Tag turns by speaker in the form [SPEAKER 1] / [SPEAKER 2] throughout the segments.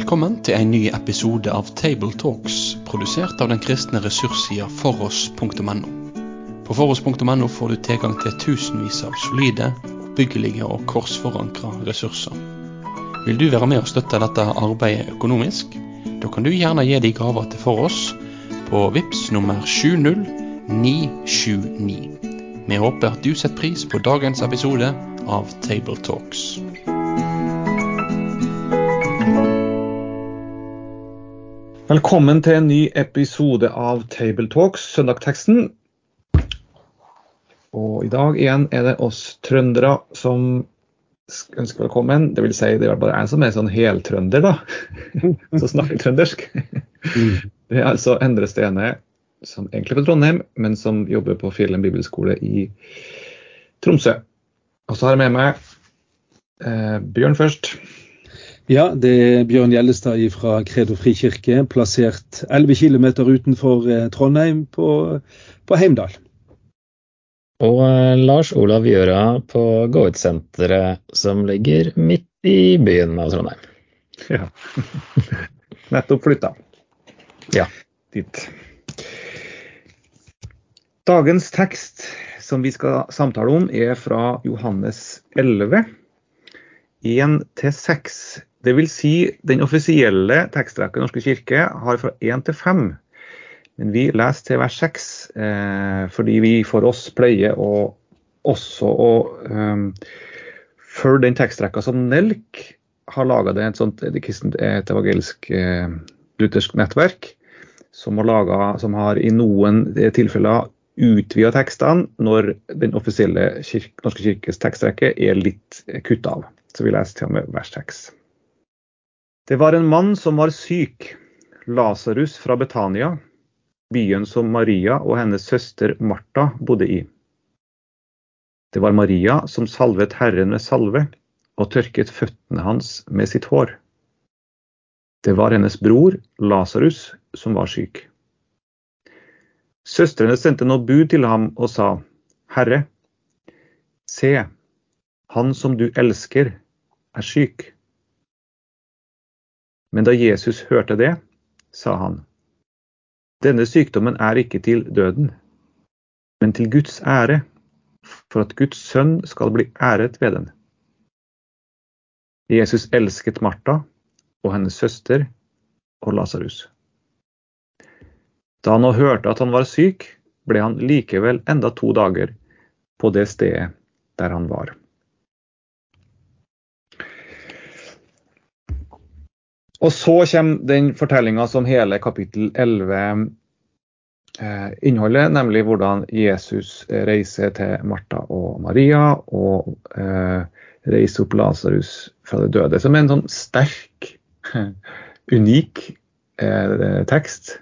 [SPEAKER 1] Velkommen til en ny episode av Tabletalks, produsert av den kristne ressurssida foross.no. På foross.no får du tilgang til tusenvis av solide, oppbyggelige og korsforankra ressurser. Vil du være med og støtte dette arbeidet økonomisk? Da kan du gjerne gi de gaver til Foross på VIPS nummer 70979. Vi håper at du setter pris på dagens episode av Tabletalks.
[SPEAKER 2] Velkommen til en ny episode av Tabletalks, søndagteksten. Og i dag igjen er det oss trøndere som ønsker velkommen. Det vil si, det er bare en som er sånn heltrønder, da. som snakker trøndersk. Det er altså Endre Stene, som egentlig er fra Trondheim, men som jobber på Fjellheim bibelskole i Tromsø. Og så har jeg med meg eh, Bjørn først.
[SPEAKER 3] Ja, det er Bjørn Gjellestad fra Kredo frikirke, plassert 11 km utenfor eh, Trondheim, på, på Heimdal.
[SPEAKER 4] Og eh, Lars Olav Gjøra på Gå ut-senteret, som ligger midt i byen av Trondheim.
[SPEAKER 2] Ja. Nettopp flytta.
[SPEAKER 4] Ja.
[SPEAKER 2] Dit. Dagens tekst som vi skal samtale om, er fra Johannes 11, 1-6. Det vil si, den offisielle tekstrekka i Norske kirke har fra 1 til 5. Men vi leser til vers 6 eh, fordi vi for oss pleier å også å um, følge den tekstrekka som Nelk har laga. Det er et sånt kristent et evangelisk eh, luthersk nettverk som har, laget, som har i noen tilfeller utvida tekstene når den offisielle kirke, Norske kirkes tekstrekke er litt kutta av. Så vi leser til og med vers 6. Det var en mann som var syk, Lasarus fra Betania, byen som Maria og hennes søster Martha bodde i. Det var Maria som salvet Herren med salve og tørket føttene hans med sitt hår. Det var hennes bror Lasarus som var syk. Søstrene sendte nå bud til ham og sa, Herre, se, han som du elsker, er syk. Men da Jesus hørte det, sa han, denne sykdommen er ikke til døden, men til Guds ære, for at Guds sønn skal bli æret ved den. Jesus elsket Martha og hennes søster og Lasarus. Da han nå hørte at han var syk, ble han likevel enda to dager på det stedet der han var. Og så kommer den fortellinga som hele kapittel 11 eh, inneholder, nemlig hvordan Jesus reiser til Martha og Maria og eh, reiser opp Lasarus fra det døde. Som er en sånn sterk, unik eh, tekst,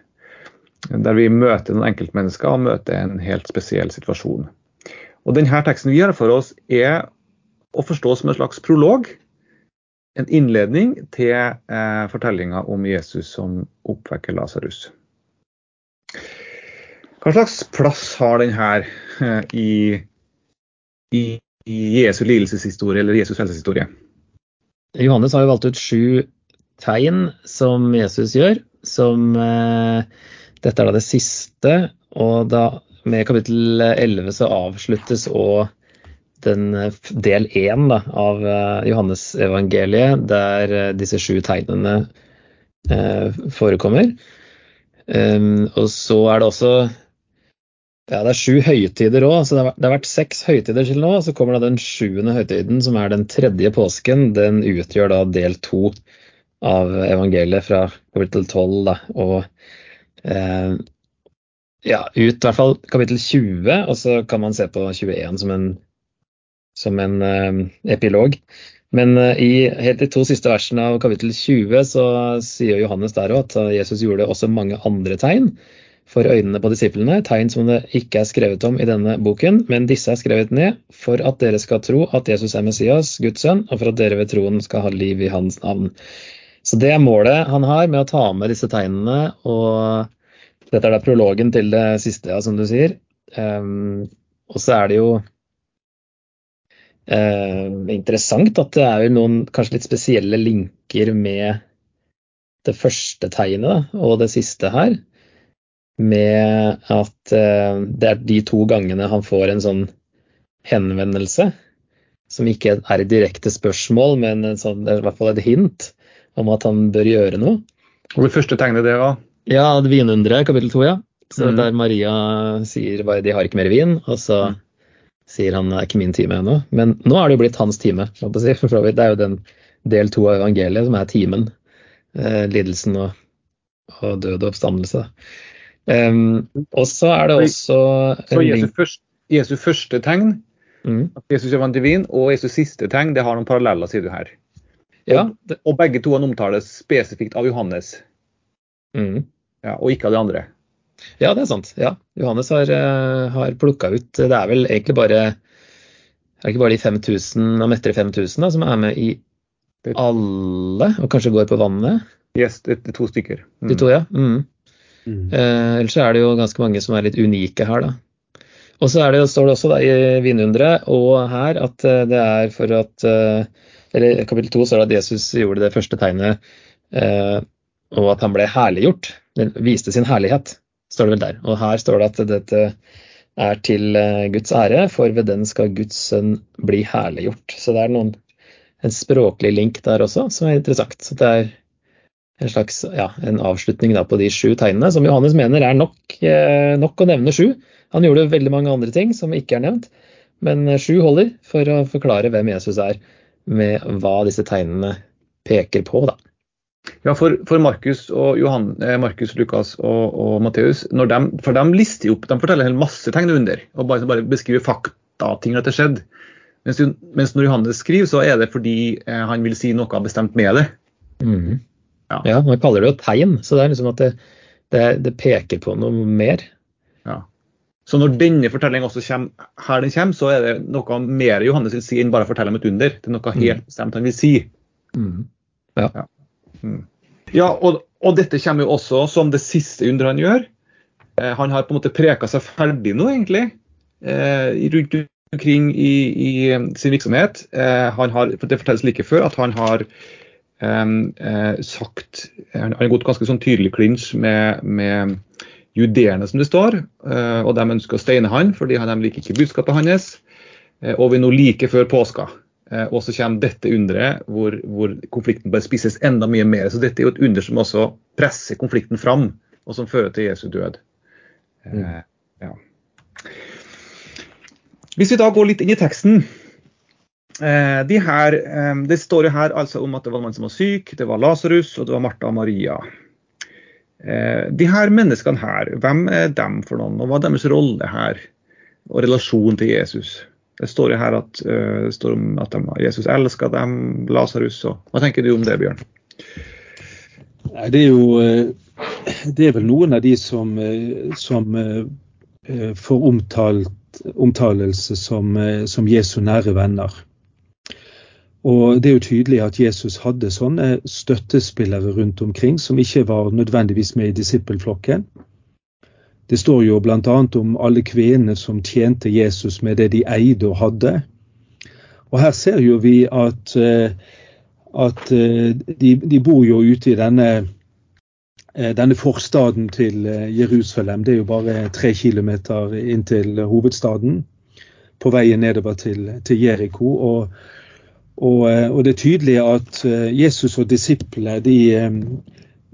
[SPEAKER 2] der vi møter noen enkeltmennesker og møter en helt spesiell situasjon. Og denne teksten vi har for oss, er å forstå som en slags prolog en innledning til eh, fortellinga om Jesus som oppvekker Lasarus. Hva slags plass har den her eh, i, i, i, Jesu lidelseshistorie eller Jesus frelseshistorie?
[SPEAKER 4] Johannes har jo valgt ut sju tegn som Jesus gjør. som eh, Dette er da det siste. og da med kapittel 11 så avsluttes òg den eh, del én av eh, Johannes-evangeliet, der eh, disse sju tegnene forekommer. Ehm, og så er det også ja, det er sju høytider òg. Det, det, har vært seks høytider til nå. Så kommer da den sjuende høytiden, som er den tredje påsken. Den utgjør da del to av evangeliet fra kapittel tolv. Og eh, ja, ut i hvert fall kapittel 20, og så kan man se på 21 som en som en uh, epilog. Men uh, i helt de to siste versene av kapittel 20 så sier Johannes der òg at Jesus gjorde også mange andre tegn for øynene på disiplene, tegn som det ikke er skrevet om i denne boken, men disse er skrevet ned for at dere skal tro at Jesus er Messias, Guds sønn, og for at dere ved troen skal ha liv i hans navn. Så det er målet han har med å ta med disse tegnene, og dette er da prologen til det siste, ja, som du sier. Um, og så er det jo Eh, interessant at det er jo noen kanskje litt spesielle linker med det første tegnet da, og det siste her, med at eh, det er de to gangene han får en sånn henvendelse, som ikke er et direkte spørsmål, men sånn, i hvert fall et hint om at han bør gjøre noe.
[SPEAKER 2] Og det første tegnet det var?
[SPEAKER 4] Ja, Vinunderet, kapittel to, ja. Så
[SPEAKER 2] Mm.
[SPEAKER 4] Der Maria sier bare de har ikke mer vin, og så
[SPEAKER 2] Mm.
[SPEAKER 4] Sier han det er ikke min time ennå. Men nå er det jo blitt hans time. Det er jo den del to av evangeliet som er timen. Eh, lidelsen og, og død og oppstandelse. Um, og så er det også
[SPEAKER 2] Så
[SPEAKER 4] Jesus
[SPEAKER 2] Jesu, først, Jesu første tegn,
[SPEAKER 4] mm,
[SPEAKER 2] at Jesus er divin, og Jesus siste tegn, det har noen paralleller, sier du her.
[SPEAKER 4] Ja. Det,
[SPEAKER 2] Og begge to omtales spesifikt av Johannes,
[SPEAKER 4] mm.
[SPEAKER 2] ja, og ikke av de andre.
[SPEAKER 4] Ja, det er sant. Ja. Johannes har, uh, har plukka ut Det er vel egentlig bare er det ikke bare de 5000 og Mettere 5000 da, som er med i alle, og kanskje går på vannet?
[SPEAKER 2] Yes, det er to stykker. Mm.
[SPEAKER 4] De to, ja. Mm.
[SPEAKER 3] Mm.
[SPEAKER 4] Eh, ellers er det jo ganske mange som er litt unike her, da. Og så er det, står det også da, i Vinunderet og her at eh, det er for at eh, Eller i kapittel to står det at Jesus gjorde det første tegnet, eh, og at han ble herliggjort. Den viste sin herlighet, står det vel der. Og her står det at dette er til eh, Guds ære, for ved den skal Guds sønn bli herliggjort. Så det er noen, en språklig link der også, som er interessant. Så det er en slags ja, en avslutning da på de sju tegnene, som Johannes mener er nok, eh, nok å nevne sju. Han gjorde veldig mange andre ting som ikke er nevnt, men eh, sju holder for å forklare hvem Jesus er, med hva disse tegnene peker på. da.
[SPEAKER 2] Ja, for, for Markus, og Johan, eh, Markus, Lukas og, og Matteus, dem- for de lister opp, de forteller en hel masse tegn under, og bare, bare beskriver fakta, ting at det skjedde. Mens, mens når Johannes skriver, så er det fordi eh, han vil si noe bestemt med det.
[SPEAKER 4] Mhm.
[SPEAKER 2] Ja.
[SPEAKER 4] Ja, Man kaller det jo tegn, så det er liksom at det, det, det peker på noe mer.
[SPEAKER 2] Ja. Så når denne fortellingen også kommer, her den kommer, så er det noe mer Johannes vil si enn bare å fortelle om et under. Det er noe helt bestemt han vil si.
[SPEAKER 4] Ja,
[SPEAKER 2] Ja, og, og dette kommer jo også som det siste underet han gjør. Eh, han har på en måte preka seg ferdig nå, egentlig, eh, rundt omkring i, i eh, sin virksomhet. Eh, han har, Det fortelles like før at han har eh, eh, sagt Han har gått ganske sånn tydelig klinsj med, med judeerne, som det står. eh, og de ønsker å steine han fordi de liker ikke budskapet hans. Eh, og vi nå like før påska. Eh, og så kommer dette underet hvor, hvor konflikten bare spisses enda mye mer. Så dette er jo et under som også presser konflikten fram, og som fører til Jesu død. Eh, ja. Hvis vi da går litt inn i teksten. Eh, de her, eh, det står jo her altså om at det var en mann som var syk, det var Lasarus og det var Martha og Maria. Eh, de her menneskene her, hvem er dem for noen, og hva er deres rolle her? Og relasjon til Jesus? Det står jo her at, det står om at de, Jesus elsker dem, Lasarus og Hva tenker du om det, Bjørn?
[SPEAKER 3] Nei, det er jo eh, Det er vel noen av de som, eh, som får omtalt, omtalelse som, som Jesu nære venner. Og det er jo tydelig at Jesus hadde sånne støttespillere rundt omkring som ikke var nødvendigvis med i disippelflokken. Det står jo bl.a. om alle kvinnene som tjente Jesus med det de eide og hadde. Og her ser jo vi at, eh, at eh, de, de bor jo ute i denne, eh, denne forstaden til Jerusalem. Det er jo bare tre kilometer inn til hovedstaden på veien nedover til, til Jeriko. Og, og, og det er tydelig at Jesus og disiplene de,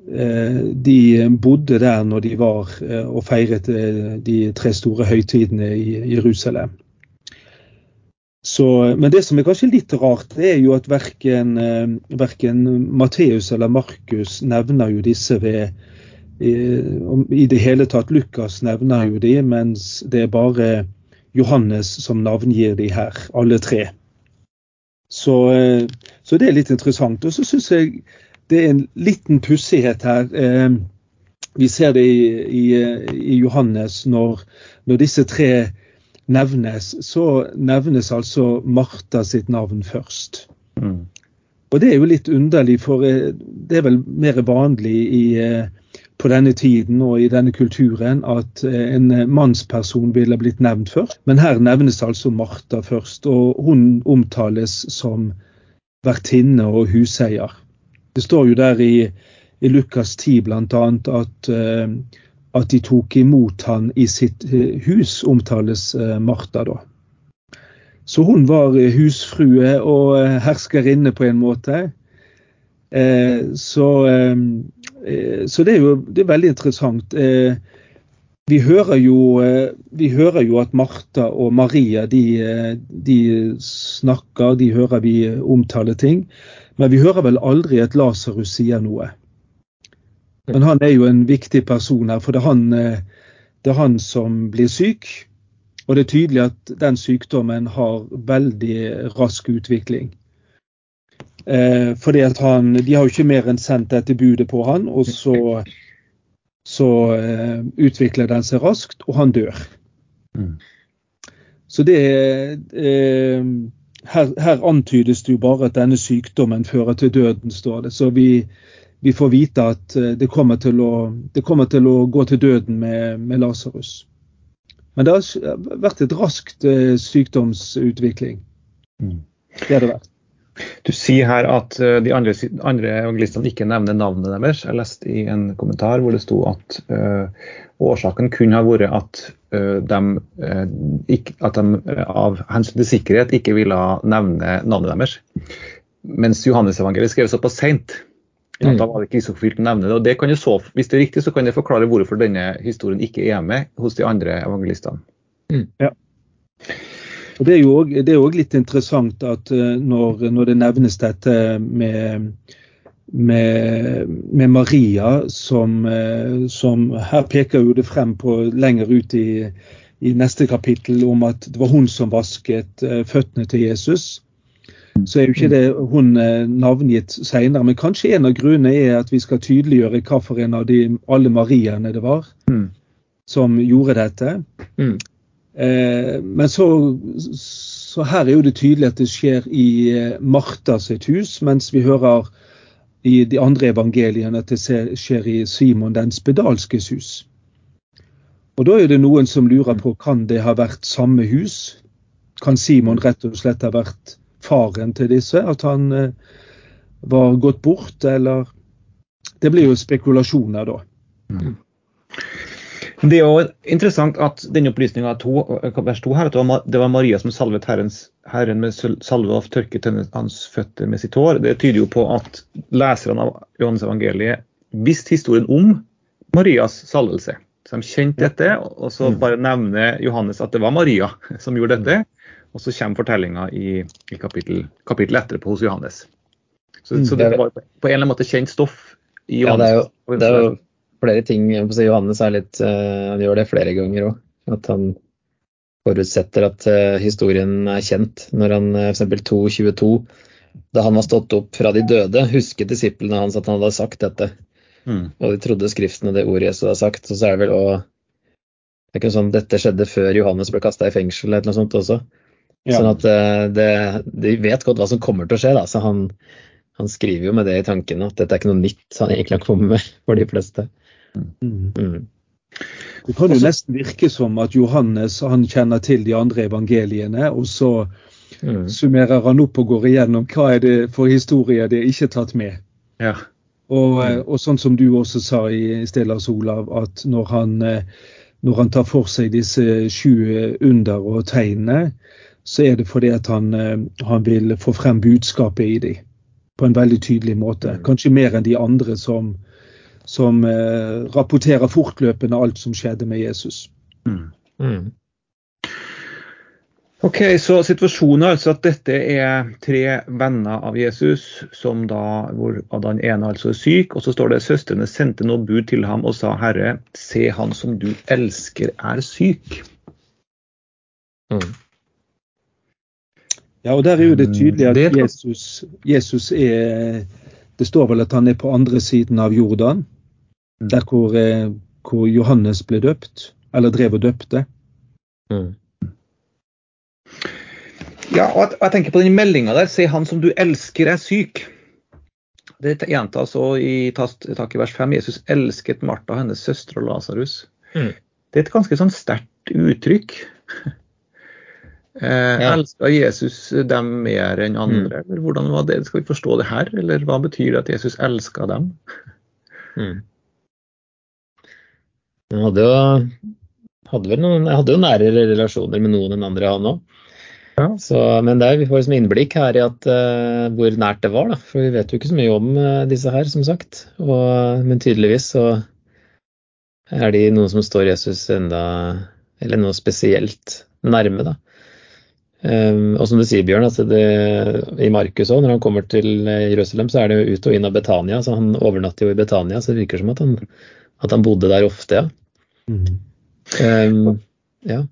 [SPEAKER 3] de bodde der når de var eh, og feiret eh, de tre store høytidene i Jerusalem. Så, men det som er kanskje litt rart, det er jo at verken, eh, verken Matteus eller Markus nevner jo disse ved i, det hele tatt Lukas nevner jo de, mens det er bare Johannes som navngir de her, alle tre. Så, eh, så det er litt interessant. Og så syns jeg det er en liten pussighet her. Eh, Vi ser det i, i, i Johannes når, når disse tre nevnes, så nevnes altså Martha sitt navn først.
[SPEAKER 2] Mm.
[SPEAKER 3] Og det er jo litt underlig, for eh, det er vel mer vanlig i, eh, på denne tiden og i denne kulturen at eh, en mannsperson ville blitt nevnt først. Men her nevnes altså Martha først, og hun omtales som vertinne og huseier. Det står jo der i, i Lukas 10 bl.a. At, eh, at de tok imot han i sitt eh, hus, omtales eh, Martha da. Så hun var husfrue og herskerinne på en måte. Så, så det er jo det er veldig interessant. Vi hører, jo, vi hører jo at Martha og Maria de, de, snakker, de hører vi omtale ting. Men vi hører vel aldri at Lasarus sier noe. Men han er jo en viktig person her, for det er han, det er han som blir syk. Og det er tydelig at den sykdommen har veldig rask utvikling. Eh, fordi at han, De har jo ikke mer enn sendt dette budet på han, og så, så eh, utvikler den seg raskt, og han dør. Mm. Så det eh, her, her, antydes det jo bare at denne sykdommen fører til døden, står det. Så vi, vi får vite at eh, det kommer, å, det kommer, til å, gå til døden med, med Lasarus. Men det har vært et raskt eh, sykdomsutvikling. Mm. Det har det vært.
[SPEAKER 2] Du sier her at eh, de andre, andre, evangelistene ikke nevner navnet deres. Jeg leste i en kommentar hvor det sto at uh, årsaken kunne ha vært at, uh, de, uh, ikke, at de av hensyn til sikkerhet ikke ville nevne navnet deres. Mens Johannes-evangeliet skrev såpass seint mm. da var det ikke risikofilt å nevne det. og det kan jo så, Hvis det er riktig, så kan det forklare hvorfor denne historien ikke er med hos de andre evangelistene.
[SPEAKER 3] Mm. Ja. Og Det er jo også litt interessant at eh, når, når det nevnes dette med, med, med Maria, som, eh, som, Her peker jo det frem på lenger ut i, i, neste kapittel om at det var hun som vasket eh, føttene til Jesus. Så er jo ikke det hun navngitt senere. Men kanskje en av grunnene er at vi skal tydeliggjøre hvilken av de alle Mariaene det var mm. som gjorde dette. Mm. Eh, men så, så, her er jo det tydelig at det skjer i eh, Martha sitt hus, mens vi hører i de andre evangeliene at det skjer i Simon den spedalskes hus. Og Da er det noen som lurer på kan det ha vært samme hus? Kan Simon rett og slett ha vært faren til disse? At han eh, var gått bort, eller Det blir jo spekulasjoner da. Mm.
[SPEAKER 2] Det er jo interessant at denne opplysninga vers 2 her, at det var Maria som salvet herrens, Herren med salve og tørket hans føtter med sitt hår. Det tyder jo på at leserne av Johannes evangeliet visste historien om Marias salvelse. Så de kjente dette, og så mm. bare nevner Johannes at det var Maria som gjorde dette. Og så kommer fortellinga i, i kapittel, kapittel etterpå hos Johannes. Så, så, det var på en eller annen måte kjent stoff i Johannes.
[SPEAKER 4] Ja, det er jo, det er jo flere ting. Johannes litt, uh, han gjør det flere ganger òg. At han forutsetter at uh, historien er kjent. Når han uh, f.eks. 2.22, da han var stått opp fra de døde, husket disiplene hans at han hadde sagt dette. Mm. Og de trodde Skriften og det ordet Jesus hadde sagt. Og så er det vel òg det er ikke sånn Dette skjedde før Johannes ble kasta i fengsel eller noe sånt også. Ja. Sånn at det, De vet godt hva som kommer til å skje. da, så han, han skriver jo med det i tankene at dette er ikke noe nytt han egentlig har kommet med for de fleste.
[SPEAKER 3] Mm. Mm. Det kan jo nesten virke som at Johannes han kjenner til de andre evangeliene, og så mm. summerer han opp og går igjennom hva er det for historier det er ikke tatt med. Ja. Og, eh, og, sånn som du også sa i Stillas Olav, at når han, eh, når han tar for seg disse sju under og tegnene, så er det fordi at han, eh, han vil få frem budskapet i dem på en veldig tydelig måte. Mm. Kanskje mer enn de andre som, som eh, rapporterer fortløpende alt som skjedde med Jesus. Mm. Mm.
[SPEAKER 2] Ok, Så situasjonen er altså at dette er tre venner av Jesus, som da, hvor den ene altså er syk. Og så står det søstrene sendte noe bud til ham og sa, Herre, se han som du elsker er syk.
[SPEAKER 3] Mm. Ja, og der er jo det tydelig at Jesus, Jesus er Det står vel at han er på andre siden av Jordan. Der hvor, eh, hvor, Johannes ble døpt, eller drev og døpte. Mm.
[SPEAKER 2] Ja, og jeg tenker på den meldinga der. Se, han som du elsker er syk. Det gjentas også i tak i vers 5. Jesus elsket Martha, hennes søster og Lasarus. Mm. Det er et ganske sånn sterkt uttrykk. Eh, ja. Elska Jesus dem mer enn andre? Mm. Eller hvordan var det? Skal vi forstå det her, eller hva betyr det at Jesus elska dem?
[SPEAKER 4] Mm. Han hadde jo, hadde noen, jeg hadde jo nære relasjoner med noen enn andre, han òg.
[SPEAKER 2] Ja.
[SPEAKER 4] Men det er, vi får liksom innblikk her i at, uh, hvor nært det var. Da. For vi vet jo ikke så mye om uh, disse her, som sagt. Og, men tydeligvis så er de noen som står Jesus enda Eller noe spesielt nærme, da. Um, og som du sier, Bjørn, at det, i Markus òg, når han kommer til Jerusalem, så er det jo ut og inn av Betania. Så han overnatter jo i Betania, så det virker som at han, at han bodde der ofte, ja.
[SPEAKER 3] Mm.
[SPEAKER 4] Um, ja.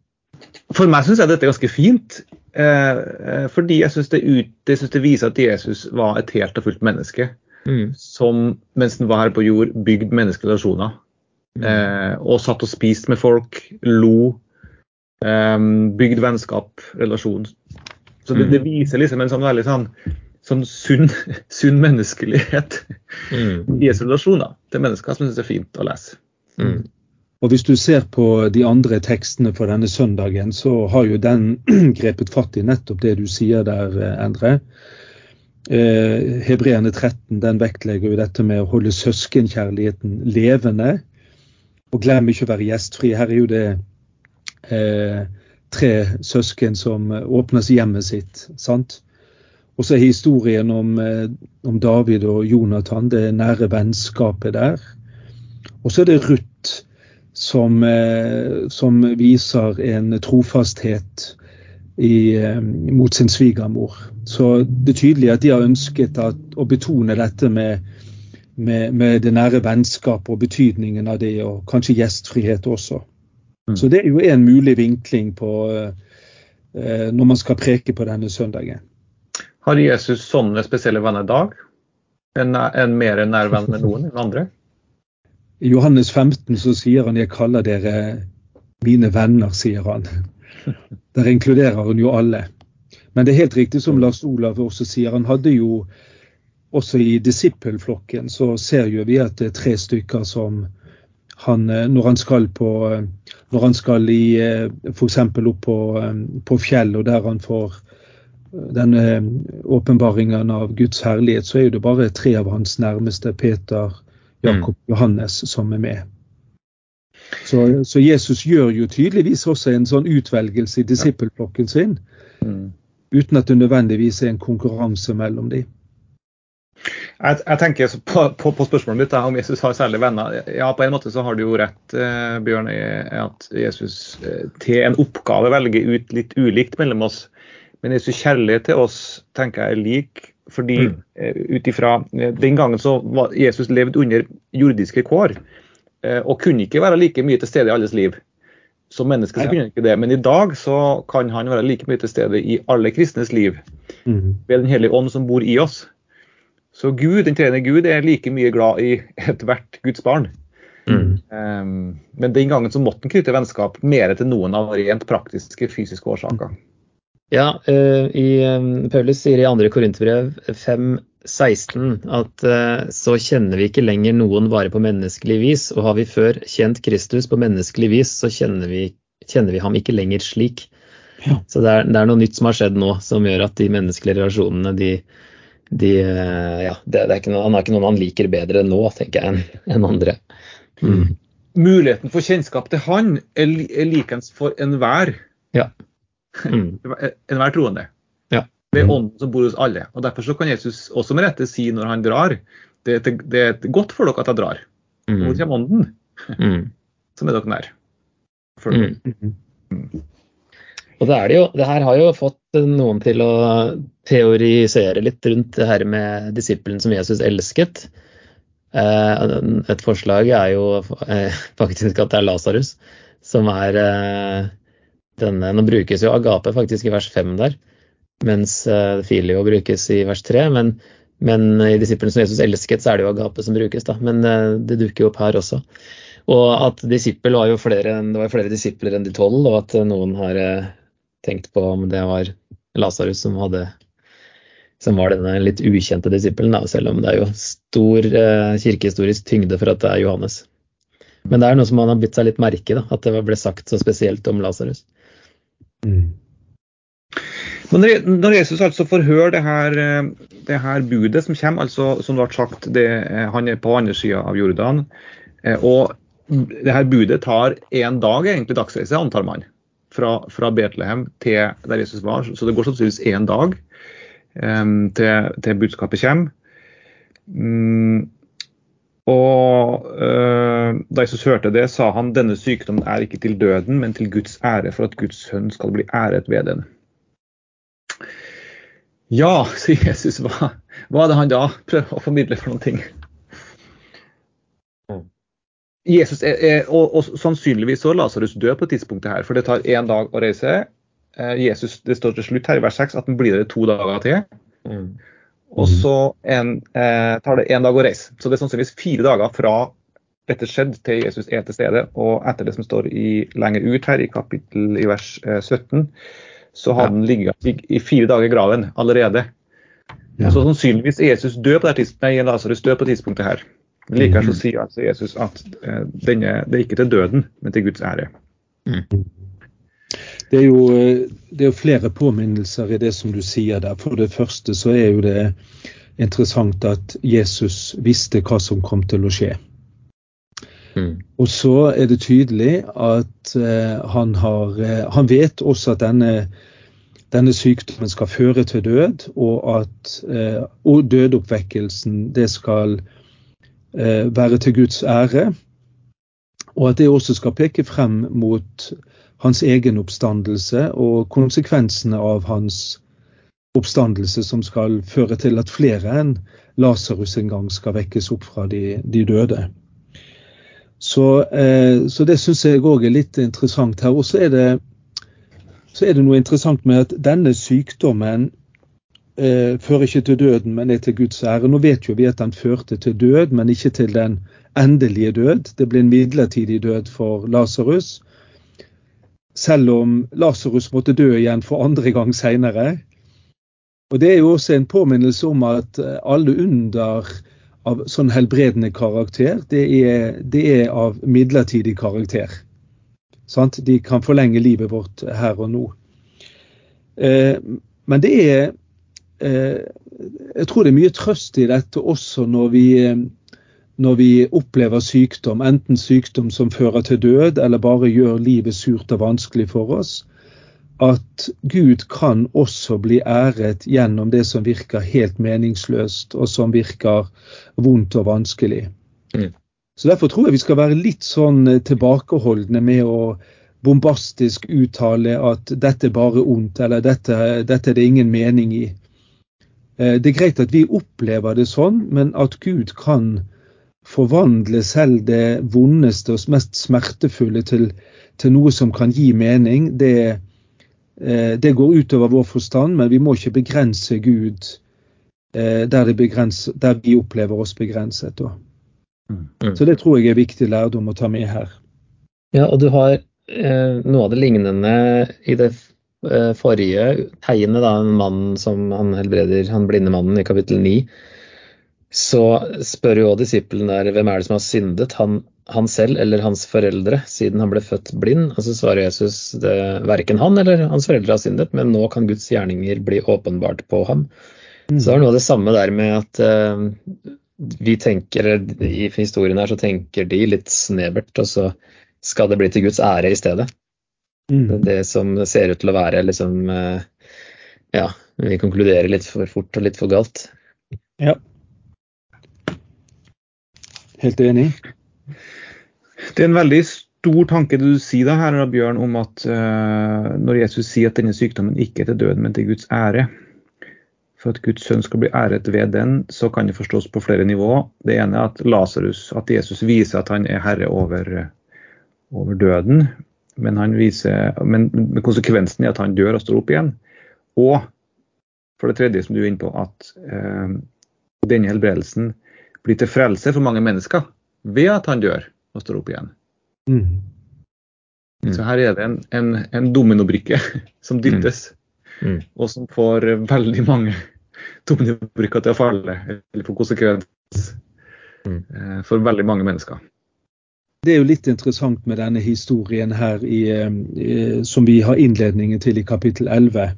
[SPEAKER 2] For meg syns jeg dette er ganske fint. Eh, eh fordi jeg syns det, det, det, viser at Jesus var et helt og fullt menneske.
[SPEAKER 4] Mm.
[SPEAKER 2] Som mens han var her på jord, bygde menneskerelasjoner. Mm. Eh, og satt og spiste med folk, lo. Eh, bygde vennskap, relasjon. Så det, det, mm. viser liksom en sånn veldig sånn, sånn sunn, sunn, menneskelighet
[SPEAKER 4] mm.
[SPEAKER 2] i Jesu relasjoner til mennesker som jeg syns er fint å lese.
[SPEAKER 4] Mm.
[SPEAKER 3] Og Hvis du ser på de andre tekstene for denne søndagen, så har jo den grepet fatt i nettopp det du sier der, eh, Endre. Eh, Hebreerne 13 den vektlegger jo dette med å holde søskenkjærligheten levende. Og glem ikke å være gjestfri. Her er jo det eh, tre søsken som åpner hjemmet sitt. sant? Og så er historien om, eh, om David og Jonathan, det nære vennskapet der. Og så er det Ruth som, eh, som viser en trofasthet i, eh, mot sin svigermor. Så det er tydelig at de har ønsket at, å betone dette med, med, med, det nære vennskapet og betydningen av det, og kanskje gjestfrihet også. Mm. Så det er jo en mulig vinkling på eh, når man skal preke på denne søndagen.
[SPEAKER 2] Har Jesus sånne spesielle venner i dag? En, en mer nær venn med noen enn andre?
[SPEAKER 3] I Johannes 15 så sier han 'jeg kaller dere mine venner', sier han. Der inkluderer han jo alle. Men det er helt riktig som Lars Olav også sier, han hadde jo også i disippelflokken så ser jo vi at det er tre stykker som han, når han skal på når han skal i f.eks. opp på, på fjell, og der han får denne åpenbaringen av Guds herlighet, så er det bare tre av hans nærmeste, Peter, Jakob mm. Johannes som er med. Så, så, Jesus gjør jo tydeligvis også en sånn utvelgelse i disippelflokken sin, mm. uten at det nødvendigvis er en konkurranse mellom dem.
[SPEAKER 2] Jeg, jeg, tenker på, på, på, spørsmålet ditt om Jesus har særlige venner. Ja, På en måte så har du jo rett, eh, Bjørn, i at Jesus eh, til en oppgave velger ut litt ulikt mellom oss. Men Jesus kjærlighet til oss tenker jeg er lik fordi mm. Eh, ut ifra eh, Den gangen så var Jesus levd under jordiske kår eh, og kunne ikke være like mye til stede i alles liv. Som menneske så kunne han ikke det, men i dag så kan han være like mye til stede i alle kristnes liv.
[SPEAKER 3] Mm.
[SPEAKER 2] Ved Den hellige ånd som bor i oss. Så Gud, den treende Gud er like mye glad i ethvert Guds barn.
[SPEAKER 3] Mm.
[SPEAKER 2] Um, men den gangen så måtte han knytte vennskap mer til noen av rent praktiske, fysiske årsaker.
[SPEAKER 4] Ja, uh, i, um, Paulus sier i 2. Korinterbrev 5.16 at uh, så kjenner vi ikke lenger noen bare på menneskelig vis, og har vi før kjent Kristus på menneskelig vis, så kjenner vi, kjenner vi ham ikke lenger slik.
[SPEAKER 3] Ja.
[SPEAKER 4] Så det er, det er, noe nytt som har skjedd nå, som gjør at de menneskelige relasjonene de, de uh, ja, det, det er noe, Han er ikke noen han liker bedre nå, tenker jeg, enn en andre. Mm.
[SPEAKER 2] Muligheten for kjennskap til han er, er likens for enhver.
[SPEAKER 4] Ja. Mm.
[SPEAKER 2] Enhver troende.
[SPEAKER 4] Ja.
[SPEAKER 2] Det er ånden som bor hos alle. og Derfor så kan Jesus også med rette si når han drar, det er, det er godt for dere at jeg drar.
[SPEAKER 4] Mm.
[SPEAKER 2] Hvor kommer ånden?
[SPEAKER 4] Mm.
[SPEAKER 2] Som er dere nær.
[SPEAKER 4] Mm. mm. Og det, er det, jo, det her har jo fått noen til å teorisere litt rundt det her med disippelen som Jesus elsket. Eh, et forslag er jo eh, faktisk at det er Lasarus som er eh, denne, nå brukes jo agape faktisk i vers 5 der, mens uh, filio brukes i vers 3. Men, men i disiplene som Jesus elsket, så er det jo agape som brukes, da. Men uh, det dukker jo opp her også. Og at disippel var jo flere, det var flere disipler enn de tolv, og at noen har uh, tenkt på om det var Lasarus som hadde som var denne litt ukjente disippelen, selv om det er jo stor eh, kirkehistorisk tyngde for at det er Johannes. Men det er noe som man har bitt seg litt merke i, at det ble sagt så spesielt om Lasarus.
[SPEAKER 3] Mm.
[SPEAKER 2] Men når Jesus altså får høre det her, eh, det her budet som kommer, altså som det ble sagt, det, eh, han er på andre sida av Jordan, eh, og det her budet tar én dag egentlig dagsreise, antar man, fra, fra, Betlehem til der Jesus var. Så det går sannsynligvis én dag um, til, til, budskapet kommer. Um, og uh, Da Jesus hørte det, sa han denne sykdommen er ikke til døden, men til Guds ære, for at Guds sønn skal bli æret ved den. Ja, sier Jesus. Hva, hva er det han da prøver å formidle for noen ting? Mm. Jesus er, er og, og, sannsynligvis så Lasarus død på tidspunktet her, for det tar én dag å reise. Eh, Jesus, Det står til slutt her i vers 6 at han blir der to dager til. Mm. Og så en, eh, tar det én dag å reise. Så det er sannsynligvis fire dager fra dette skjedde til Jesus er til stede. Og etter det som står i, lenger ut her i kapittel i vers eh, 17, så hadde han ligget i fire dager i graven allerede. Ja. Så sannsynligvis er Jesus død på det nei, Lasarus død på tidspunktet her. Men likevel så mm. sier altså Jesus at eh, denne, det er ikke til døden, men til Guds ære. Mm.
[SPEAKER 3] Det er, jo, eh, det er jo flere påminnelser i det som du sier der. For det første så er jo det interessant at Jesus visste hva som kom til å skje. Mm. Og så er det tydelig at uh, han har uh, Han vet også at denne, denne, sykdommen skal føre til død, og at uh, og dødoppvekkelsen det skal være til Guds ære. Og at det også skal peke frem mot hans egen oppstandelse og konsekvensene av hans oppstandelse som skal føre til at flere enn Lasarus en gang skal vekkes opp fra de, de døde. Så, eh, så det syns jeg òg er litt interessant her. Og så er, det, så er det noe interessant med at denne sykdommen eh, fører ikke til døden, men er til Guds ære. Nå vet jo vi at den førte til død, men ikke til den endelige død. Det ble en midlertidig død for Lasarus. Selv om Lasarus måtte dø igjen for andre gang seinere. Og Det er jo også en påminnelse om at alle under av sånn helbredende karakter, det er, det er av midlertidig karakter. Sant? De kan forlenge livet vårt her og nå. Eh, men det er eh, Jeg tror det er mye trøst i dette også når vi, eh, når vi opplever sykdom, enten sykdom som fører til død, eller bare gjør livet surt og vanskelig for oss at Gud kan også bli æret gjennom det som virker helt meningsløst, og som virker vondt og vanskelig. Mm. Så Derfor tror jeg vi skal være litt sånn eh, tilbakeholdne med å bombastisk uttale at dette er bare ondt, eller dette, dette er det ingen mening i. Eh, det er greit at vi opplever det sånn, men at Gud kan forvandle selv det vondeste og mest smertefulle til, til noe som kan gi mening, det Eh, det går utover vår forstand, men vi må ikke begrense Gud eh, der, begrenser, der vi opplever oss begrenset. Mm. Så det tror jeg er viktig lærdom å ta med her.
[SPEAKER 4] Ja, og du har eh, noe av det lignende i det eh, forrige tegnet, da, en mann som han helbreder, han blinde mannen i kapittel 9. Så spør jo disippelen der hvem er det som har syndet, han han selv eller hans foreldre siden han ble født blind? Og så svarer Jesus det, verken han eller hans foreldre har syndet, men nå kan Guds gjerninger bli åpenbart på ham. Mm. Så er noe av det samme der med at uh, vi tenker I historien her så tenker de litt snevert, og så skal det bli til Guds ære i stedet. Mm. Det som ser ut til å være liksom uh, Ja, vi konkluderer litt for fort og litt for galt.
[SPEAKER 3] Ja. Helt enig.
[SPEAKER 2] Det er en veldig stor tanke du sier da her, Bjørn, om at uh, når Jesus sier at denne sykdommen ikke er til døden, men til Guds ære. For at Guds sønn skal bli æret ved den, så kan det forstås på flere nivåer. Det ene er at Lazarus, at Jesus viser at han er herre over, over døden. Men, viser, men, men konsekvensen er at han dør og står opp igjen. Og for det tredje, som du er inne på, at uh, denne helbredelsen blir til frelse for mange mennesker ved at han dør og står opp igjen. Mm. Mm. Så her er det en, en, en dominobrikke som dyttes, mm. mm. og som får veldig mange dominobrikker til å falle, eller få konsekvens mm. eh, for veldig mange mennesker.
[SPEAKER 3] Det er jo litt interessant med denne historien her i, i, som vi har innledningen til i kapittel 11.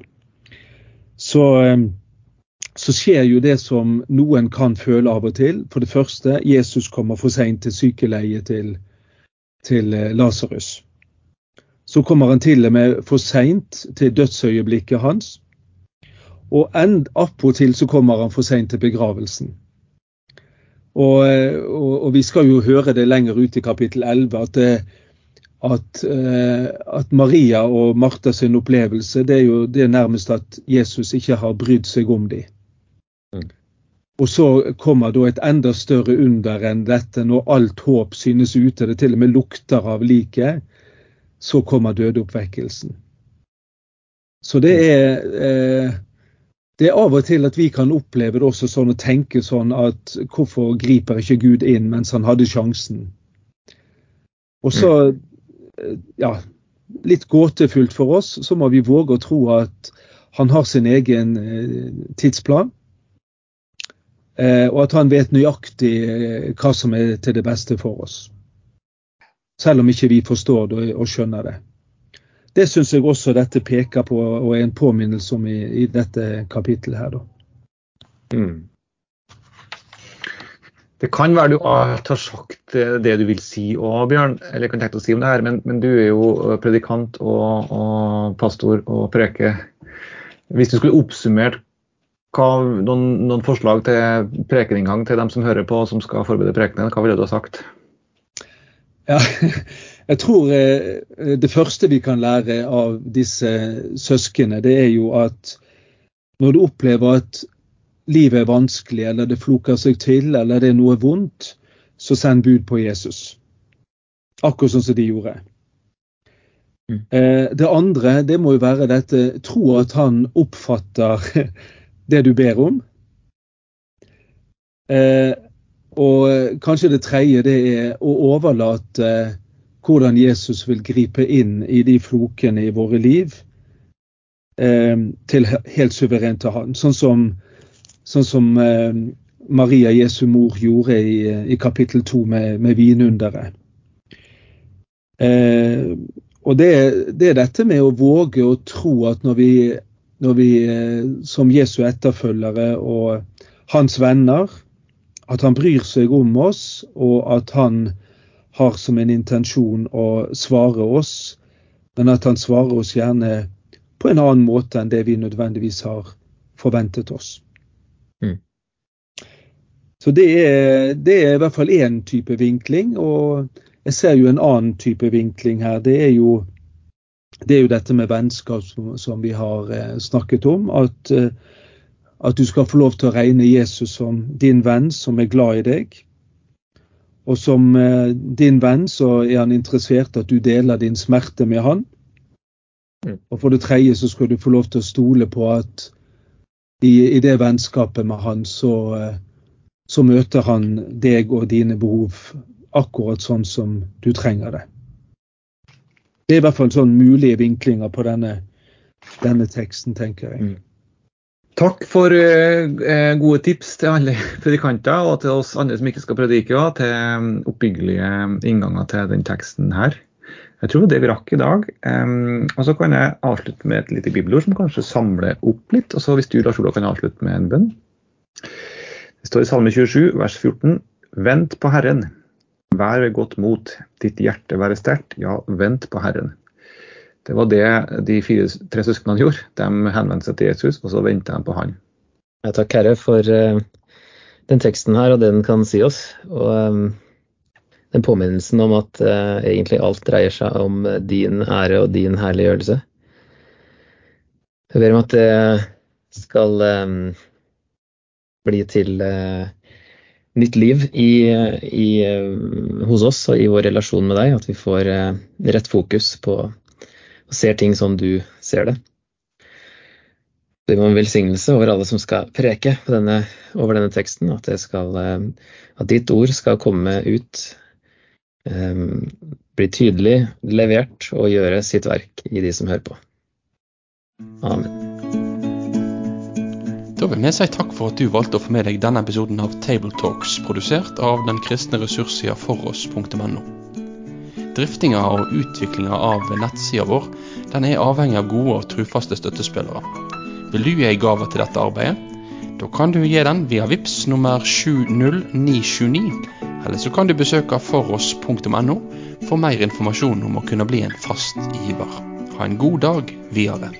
[SPEAKER 3] så, eh, så skjer jo det som noen kan føle av og til. For det første, Jesus kommer for seint til sykeleiet til, til eh, Lasarus. Så kommer han til og med for seint til dødsøyeblikket hans. Og attpåtil så kommer han for seint til begravelsen. Og, og, og, vi skal jo høre det lenger ut i kapittel 11 at, at, eh, at Maria og Martha sin opplevelse det er jo det er nærmest at Jesus ikke har brydd seg om dem. Og så kommer da et enda større under enn dette, når alt håp synes ute, det til og med lukter av liket, så kommer dødeoppvekkelsen. Så det er eh, det er av og til at vi kan oppleve det også sånn og tenke sånn at hvorfor griper ikke Gud inn mens han hadde sjansen? Og så, mm. ja, litt gåtefullt for oss, så må vi våge å tro at han har sin egen eh, tidsplan. Eh, og at han vet nøyaktig eh, hva som er til det beste for oss. Selv om ikke vi forstår det og skjønner det. Det syns jeg også dette peker på og er en påminnelse om i, i dette kapittelet her. Mm.
[SPEAKER 2] Det kan være du alt har sagt det du vil si òg, Bjørn, eller kan tenke å si om det her, men, men du er jo predikant og, og, pastor og preker. Hvis du skulle oppsummert hva, noen, noen, forslag til prekeninngang til dem som hører på som skal forberede prekenen, hva ville du ha sagt?
[SPEAKER 3] Ja, Jeg tror eh, det første vi kan lære av disse søsknene, det er jo at når du opplever at livet er vanskelig, eller det floker seg til, eller det er noe vondt, så send bud på Jesus. Akkurat sånn som de gjorde. Mm. Eh, det andre det må jo være dette tro at han oppfatter det du ber om. Eh, og kanskje det tredje det er å overlate hvordan Jesus vil gripe inn i de flokene i våre liv eh, til helt suverent til Han. Sånn som, sånn som eh, Maria Jesu mor gjorde i, i kapittel to med, med vinunderet. Eh, og det, det, er dette med å våge å tro at når vi, når vi eh, som Jesu etterfølgere og hans venner, at han bryr seg om oss, og at han har som en intensjon å svare oss, men at han svarer oss gjerne på en annen måte enn det vi nødvendigvis har forventet oss. Mm. Så det er, det er, i hvert fall én type vinkling. Og jeg ser jo en annen type vinkling her. Det er jo, det er jo dette med vennskap som, som vi har eh, snakket om. At, eh, at, du skal få lov til å regne Jesus som din venn som er glad i deg. Og som eh, din venn så er han interessert at du deler din smerte med han. Mm. Og for det tredje så skal du få lov til å stole på at i, i det vennskapet med han, så, eh, så, møter han deg og dine behov akkurat sånn som du trenger det. Det er i hvert fall sånn mulige vinklinger på denne, denne teksten, tenker jeg. Mm.
[SPEAKER 2] Takk for uh, gode tips til alle predikanter og til oss andre som ikke skal predike, og til um, oppbyggelige innganger til den teksten her. Jeg tror det vi rakk i dag. Um, og Så kan jeg avslutte med et lite bibelord som kanskje samler opp litt. og så Hvis du Lars Olav, kan avslutte med en bønn. Det står i Salme 27, vers 14. Vent på Herren, vær godt mot, ditt hjerte være sterkt, ja, vent på Herren. Det var det de fire, tre søsknene gjorde. De henvendte seg til Jesus, og så venta de på han.
[SPEAKER 4] Ja, takk Herre for uh, den teksten her og det den kan si oss. Og um, den påminnelsen om at uh, egentlig alt dreier seg om din ære og din herliggjørelse. Jeg ber om at det skal um, bli til uh, nytt liv i, i, hos oss og i vår relasjon med deg. At vi får rett fokus på og ser ting som du ser det. Det må en velsignelse over alle som skal preke denne, over denne teksten, at, skal, eh, at, ditt ord skal komme ut, um, bli tydelig levert og gjøre sitt verk i de som hører på. Amen.
[SPEAKER 1] Da vil vi si takk for at du valgte å få med deg denne episoden av Tabletalks, produsert av den kristne ressurssida foross.no. Driftinga og utviklinga av nettsida vår den er avhengig av gode og trufaste støttespillere. Vil du gi ei gave til dette arbeidet? Da kan du gi den via VIPS nummer 70929, eller så kan du besøke foross.no for mer informasjon om å kunne bli en fast giver. Ha en god dag videre.